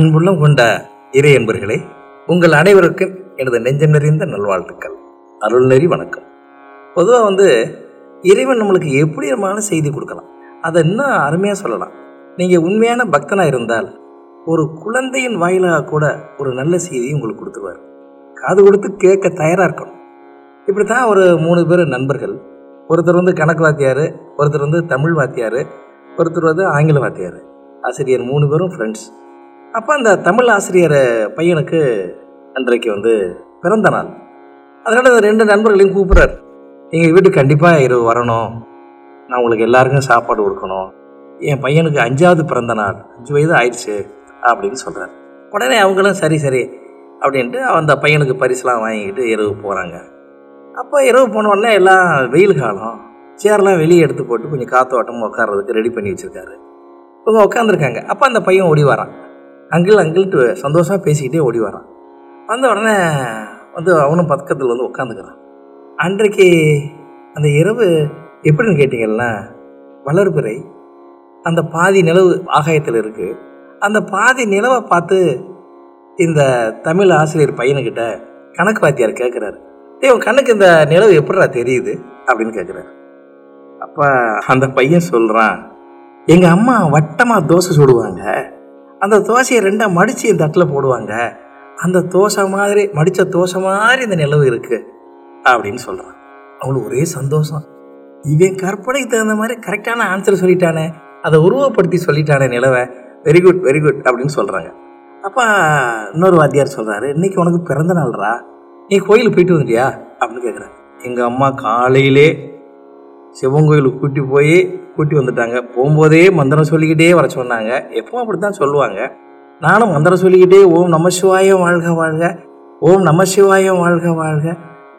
அன்புள்ளம் கொண்ட இறை என்பர்களே உங்கள் அனைவருக்கும் எனது நெஞ்சம் நிறைந்த நல்வாழ்த்துக்கள். அருள் நெறி வணக்கம். பொதுவாக வந்து இறைவன் நம்மளுக்கு எப்படி நம்மளால செய்தி கொடுக்கலாம்? அதை இன்னும் அருமையாக சொல்லலாம். நீங்கள் உண்மையான பக்தனாக இருந்தால் ஒரு குழந்தையின் வாயிலாக கூட ஒரு நல்ல செய்தியை உங்களுக்கு கொடுத்துருவார். காது கொடுத்து கேட்க தயாராக இருக்கணும். இப்படி தான் ஒரு மூணு பேர் நண்பர்கள். ஒருத்தர் வந்து கணக்கு வாத்தியார் ஒருத்தர் வந்து தமிழ் வாத்தியார் ஒருத்தர் வந்து ஆங்கில வாத்தியார். ஆசிரியர் மூணு பேரும் ஃப்ரெண்ட்ஸ் அப்போ அந்த தமிழ் ஆசிரியர் பையனுக்கு அன்றைக்கு வந்து பிறந்த நாள். அதனால் அந்த ரெண்டு நண்பர்களையும் கூப்பிட்றாரு. எங்கள் வீட்டுக்கு கண்டிப்பாக இரவு வரணும். நான் உங்களுக்கு எல்லாருக்கும் சாப்பாடு கொடுக்கணும். என் பையனுக்கு அஞ்சாவது பிறந்த நாள். அஞ்சு வயது ஆயிடுச்சு அப்படின்னு சொல்கிறார் உடனே அவங்களும் சரி சரி அப்படின்ட்டு அந்த பையனுக்கு பரிசுலாம் வாங்கிக்கிட்டு இரவு போகிறாங்க அப்போ இரவு போன எல்லாம் வெயில் காலம். சேர்லாம் வெளியே எடுத்து போட்டு கொஞ்சம் காத்தோட்டமாக உட்கார்றதுக்கு ரெடி பண்ணி வச்சுருக்காரு. இவங்க உட்காந்துருக்காங்க அப்போ அந்த பையன் ஓடி வரான். அங்கிள் அங்கிள்ட்டு சந்தோஷமாக பேசிக்கிட்டே ஓடி வரான். வந்த உடனே வந்து அவனும் பக்கத்தில் வந்து உட்காந்துக்கிறான் அன்றைக்கு அந்த இரவு எப்படின்னு கேட்டிங்கன்னா வளர்பிறை அந்த பாதி நிலவு ஆகாயத்தில் இருக்குது அந்த பாதி நிலவை பார்த்து இந்த தமிழ் ஆசிரியர் பையனுக்கிட்ட கணக்கு வாத்தியார் கேட்குறாரு ஏ உன் கண்ணுக்கு இந்த நிலவு எப்படிடா தெரியுது? அப்படின்னு கேட்குறாரு அப்போ அந்த பையன் சொல்கிறான் எங்கள் அம்மா வட்டமாக தோசை சுடுவாங்க. அந்த தோசையை ரெண்டாக மடித்து இந்த தட்டில் போடுவாங்க. அந்த தோசை மாதிரி மடித்த தோசை மாதிரி இந்த நிலவு இருக்குது அப்படின்னு சொல்கிறான் அவளுக்கு ஒரே சந்தோஷம். இவன் கற்பனைக்கு தகுந்த மாதிரி கரெக்டான ஆன்சர் சொல்லிட்டானே அதை உருவப்படுத்தி சொல்லிட்டானே நிலவை. வெரி குட் வெரி குட் அப்படின்னு சொல்கிறாங்க அப்போ இன்னொரு வாத்தியார் சொல்கிறாரு இன்னைக்கு உனக்கு பிறந்த நாள்ரா? நீ கோயிலுக்கு போயிட்டு வந்துட்டியா அப்படின்னு கேட்குறாரு எங்கள் அம்மா காலையிலே சிவன் கோயிலுக்கு கூட்டி போய் கூட்டி வந்துட்டாங்க. போகும்போதே மந்திரம் சொல்லிக்கிட்டே வர சொன்னாங்க. எப்பவும் அப்படி தான் சொல்லுவாங்க. நானும் மந்திரம் சொல்லிக்கிட்டே ஓம் நம சிவாயம் வாழ்க வாழ்க. ஓம் நம சிவாயம் வாழ்க வாழ்க.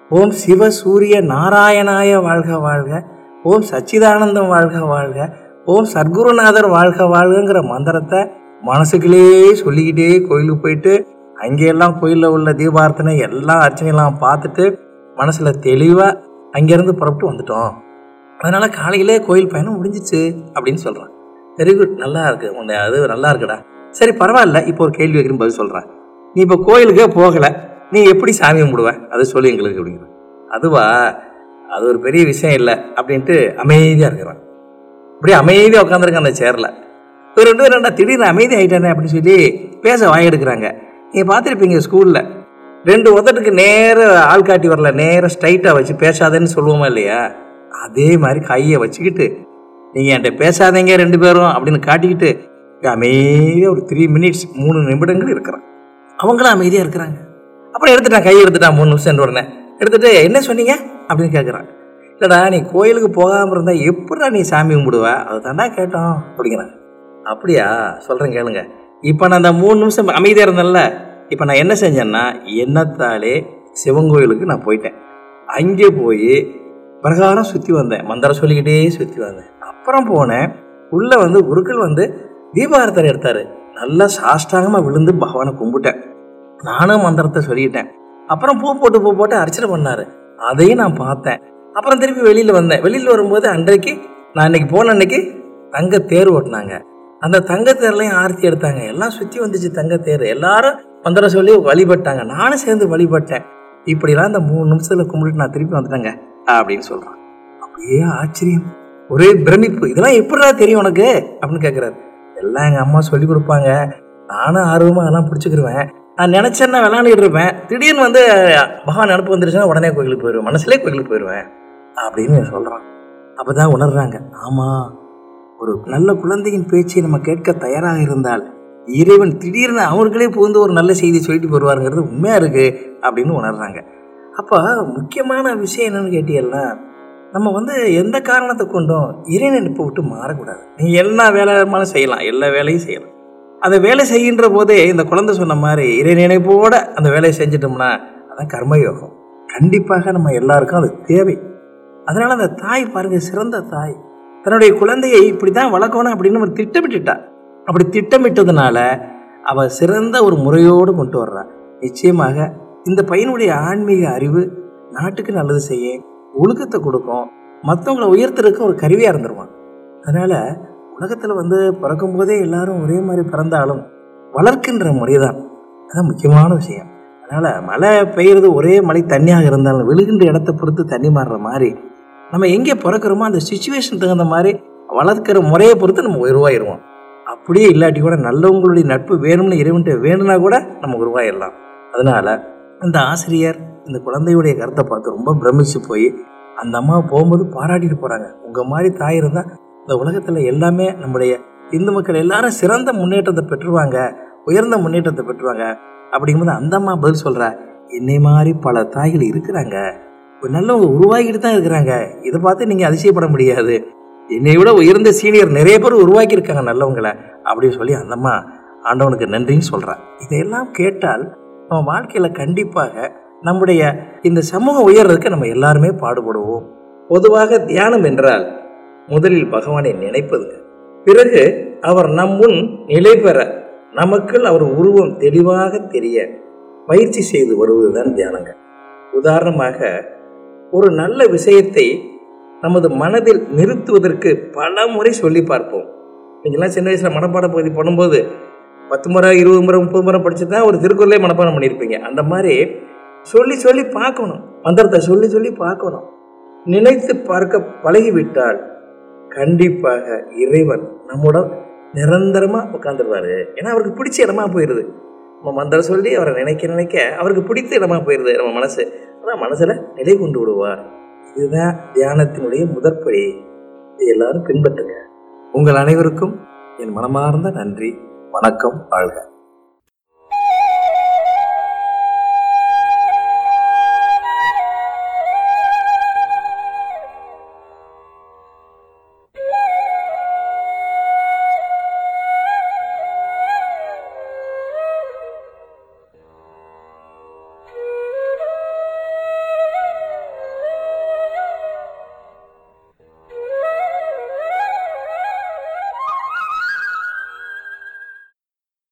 ஓம் சிவ சூரிய நாராயணாய வாழ்க வாழ்க. ஓம் சச்சிதானந்தம் வாழ்க வாழ்க. ஓம் சர்க்குருநாதர் வாழ்க வாழ்கங்கிற மந்திரத்தை மனசுக்குள்ளேயே சொல்லிக்கிட்டே கோயிலுக்கு போயிட்டு அங்கேயெல்லாம் கோயிலில் உள்ள தீபார்த்தனை எல்லா அர்ச்சனையெல்லாம் பார்த்துட்டு மனசில் தெளிவாக அங்கேருந்து புறப்பட்டு வந்துட்டோம். அதனால் காலையிலே கோயில் பயணம் முடிஞ்சிச்சு அப்படின்னு சொல்கிறான் வெரி குட் நல்லா இருக்கு உன்னை. அது நல்லா இருக்குடா. சரி பரவாயில்ல. இப்போ ஒரு கேள்வி வைக்கிற பதில் சொல்கிறேன் நீ இப்போ கோயிலுக்கே போகலை. நீ எப்படி சாமி கும்பிடுவ? அதை சொல்லி எங்களுக்கு அப்படிங்கிற அதுவா? அது ஒரு பெரிய விஷயம் இல்லை அப்படின்ட்டு அமைதியாக இருக்கிறான். அப்படியே அமைதியாக உட்காந்துருக்க அந்த சேரில் ஒரு ரெண்டு ரெண்டா திடீர்னு அமைதி ஆகிட்டானே அப்படின்னு சொல்லி பேச வாய் எடுக்கிறாங்க. நீங்கள் பார்த்துருப்பீங்க ஸ்கூலில் ரெண்டு உதட்டுக்கு நேராக ஆள் காட்டி வரல. நேராக ஸ்ட்ரைட்டாக வச்சு பேசாதேன்னு சொல்லுவோமா இல்லையா? அதே மாதிரி கையை வச்சுக்கிட்டு நீங்கள் என்கிட்ட பேசாதீங்க ரெண்டு பேரும் அப்படின்னு காட்டிக்கிட்டு அமைதியாக ஒரு த்ரீ மினிட்ஸ் மூணு நிமிடங்கள் இருக்கிறான். அவங்களும் அமைதியாக இருக்கிறாங்க. அப்புறம் எடுத்துட்டான் கையை எடுத்துட்டான் மூணு நிமிஷம் உடனே. எடுத்துகிட்டு என்ன சொன்னீங்க? அப்படின்னு கேட்குறான் இல்லைடா நீ கோயிலுக்கு போகாமல் இருந்தால் எப்படா நீ சாமி கும்பிடுவ? அதை தாண்டா கேட்டோம் அப்படிங்கிறாங்க. அப்படியா? சொல்கிறேன் கேளுங்க. இப்போ நான் அந்த மூணு நிமிஷம் அமைதியாக இருந்தேன்ல இப்போ நான் என்ன செஞ்சேன்னா என்னத்தாலே சிவன் கோயிலுக்கு நான் போயிட்டேன். அங்கே போய் பிரகாரம் சுற்றி வந்தேன். மந்திரம் சொல்லிக்கிட்டே சுற்றி வந்தேன். அப்புறம் போனேன். உள்ளே வந்து குருக்கள் வந்து தீபாரத்தரை எடுத்தார். நல்லா சாஷ்டாங்கமாக விழுந்து பகவானை கும்பிட்டேன். நானும் மந்திரத்தை சொல்லிட்டேன். அப்புறம் பூ போட்டு பூ போட்டு அர்ச்சனை பண்ணார். அதையும் நான் பார்த்தேன். அப்புறம் திருப்பி வெளியில் வந்தேன். வெளியில் வரும்போது அன்றைக்கு நான் அன்னைக்கு போன அன்னைக்கு தங்க தேர் ஓட்டினாங்க. அந்த தங்க தேர்லையும் ஆர்த்தி எடுத்தாங்க. எல்லாம் சுற்றி வந்துச்சு தங்க தேர். எல்லாரும் மந்திரம் சொல்லி வழிபட்டாங்க. நானும் சேர்ந்து வழிபட்டேன். இப்படிலாம் அந்த மூணு நிமிஷத்தில் கும்பிட்டு நான் திருப்பி வந்துட்டேங்க. அப்படின்னு சொல்கிறான் அப்படியே ஆச்சரியம். ஒரே பிரமிப்பு. இதெல்லாம் எப்படிடா தெரியும் உனக்கு? அப்படின்னு கேட்குறாரு எல்லாம் எங்கள் அம்மா சொல்லி கொடுப்பாங்க. நானும் ஆர்வமாக அதெல்லாம் பிடிச்சிக்கிருவேன். நான் நினச்சேன்னா விளாண்டுட்டு இருப்பேன். திடீர்னு வந்து மகா நினப்பு வந்துருச்சுன்னா உடனே கோயிலுக்கு போயிடுவேன் மனசுலே கோயிலுக்கு போயிடுவேன் அப்படின்னு சொல்கிறான் அப்போ தான் உணர்றாங்க. ஆமாம் ஒரு நல்ல குழந்தையின் பேச்சை நம்ம கேட்க தயாராக இருந்தால் இறைவன் திடீர்னு அவர்களே புகுந்து ஒரு நல்ல செய்தி சொல்லிட்டு போடுவாருங்கிறது உண்மையாக இருக்குது அப்படின்னு உணர்றாங்க. அப்போ முக்கியமான விஷயம் என்னன்னு கேட்டீங்கன்னா நம்ம வந்து எந்த காரணத்தை கொண்டும் இறை நினைப்பை விட்டு மாறக்கூடாது. நீங்கள் எல்லா வேலையுமாலும் செய்யலாம் எல்லா வேலையும் செய்யலாம். அந்த வேலை செய்கின்ற போதே இந்த குழந்தை சொன்ன மாதிரி இறை நினைப்போட அந்த வேலையை செஞ்சிட்டோம்னா அதான் கர்மயோகம். கண்டிப்பாக நம்ம எல்லாருக்கும் அது தேவை. அதனால் அந்த தாய் பாருங்க சிறந்த தாய். தன்னுடைய குழந்தையை இப்படி தான் வளர்க்கணும் அப்படின்னு ஒரு திட்டமிட்டுட்டா. அப்படி திட்டமிட்டதுனால அவள் சிறந்த ஒரு முறையோடு கொண்டு வர்றா. நிச்சயமாக இந்த பையனுடைய ஆன்மீக அறிவு நாட்டுக்கு நல்லது செய்ய ஒழுக்கத்தை கொடுக்கும். மற்றவங்களை உயர்த்துறதுக்கு ஒரு கருவியாக இருந்துருவான். அதனால் உலகத்தில் வந்து பிறக்கும் போதே எல்லாரும் ஒரே மாதிரி பிறந்தாலும் வளர்க்கின்ற முறை தான் அதான் முக்கியமான விஷயம். அதனால் மழை பெய்யுறது ஒரே மழை தண்ணியாக இருந்தாலும் விழுகின்ற இடத்த பொறுத்து தண்ணி மாறுற மாதிரி நம்ம எங்கே பிறக்கிறோமோ அந்த சுச்சுவேஷன் தகுந்த மாதிரி வளர்க்கிற முறையை பொறுத்து நம்ம உருவாயிருவோம். அப்படியே இல்லாட்டி கூட நல்லவங்களுடைய நட்பு வேணும்னு இறைவன்ட்டு வேணும்னா கூட நம்ம உருவாயிடலாம் அதனால இந்த ஆசிரியர் இந்த குழந்தையுடைய கருத்தை பார்த்து ரொம்ப பிரமிச்சு போய் அந்த அம்மா போகும்போது பாராட்டிட்டு போகிறாங்க உங்கள் மாதிரி தாய் இருந்தால் இந்த உலகத்தில் எல்லாமே நம்முடைய இந்து மக்கள் எல்லாரும் சிறந்த முன்னேற்றத்தை பெற்றுருவாங்க உயர்ந்த முன்னேற்றத்தை பெற்றுருவாங்க அப்படிங்கும்போது அந்த அம்மா பதில் சொல்கிறா என்னை மாதிரி பல தாய்கள் இருக்கிறாங்க. ஒரு நல்லவங்க உருவாக்கிட்டு தான் இருக்கிறாங்க. இதை பார்த்து நீங்கள் அதிசயப்பட முடியாது. என்னை விட உயர்ந்த சீனியர் நிறைய பேர் உருவாக்கியிருக்காங்க நல்லவங்களை. அப்படின்னு சொல்லி அந்த அம்மா ஆண்டவனுக்கு நன்றின்னு சொல்கிறான் இதையெல்லாம் கேட்டால் நம்ம வாழ்க்கையில் கண்டிப்பாக நம்முடைய இந்த சமூகம் உயர்றதுக்கு நம்ம எல்லாருமே பாடுபடுவோம். பொதுவாக தியானம் என்றால் முதலில் பகவானை நினைப்பதுங்க பிறகு அவர் நம் முன் நிலை பெற நமக்குள் அவர் உருவம் தெளிவாக தெரிய பயிற்சி செய்து வருவதுதான் தியானங்க உதாரணமாக ஒரு நல்ல விஷயத்தை நமது மனதில் நிறுத்துவதற்கு பல முறை சொல்லி பார்ப்போம். நீங்கள்லாம் சின்ன வயசில் மனப்பாட பகுதி பண்ணும்போது பத்து முறை இருபது முறை முப்பது முறை படிச்சு தான் ஒரு திருக்குறளே மனப்பாடம் பண்ணியிருப்பீங்க. அந்த மாதிரி சொல்லி சொல்லி பார்க்கணும். மந்திரத்தை சொல்லி சொல்லி பார்க்கணும். நினைத்து பார்க்க பழகிவிட்டால் கண்டிப்பாக இறைவன் நம்முடன் நிரந்தரமாக உட்காந்துருவாரு ஏன்னா அவருக்கு பிடிச்ச இடமா போயிடுது நம்ம மந்திரம் சொல்லி அவரை நினைக்க நினைக்க அவருக்கு பிடித்த இடமா போயிடுது நம்ம மனசு. ஆனால் மனசில் நிலை கொண்டு விடுவார். இதுதான் தியானத்தினுடைய முதற்படி இதை எல்லாரும் பின்பற்றுங்க. உங்கள் அனைவருக்கும் என் மனமார்ந்த நன்றி. வணக்கம் வாழ்க.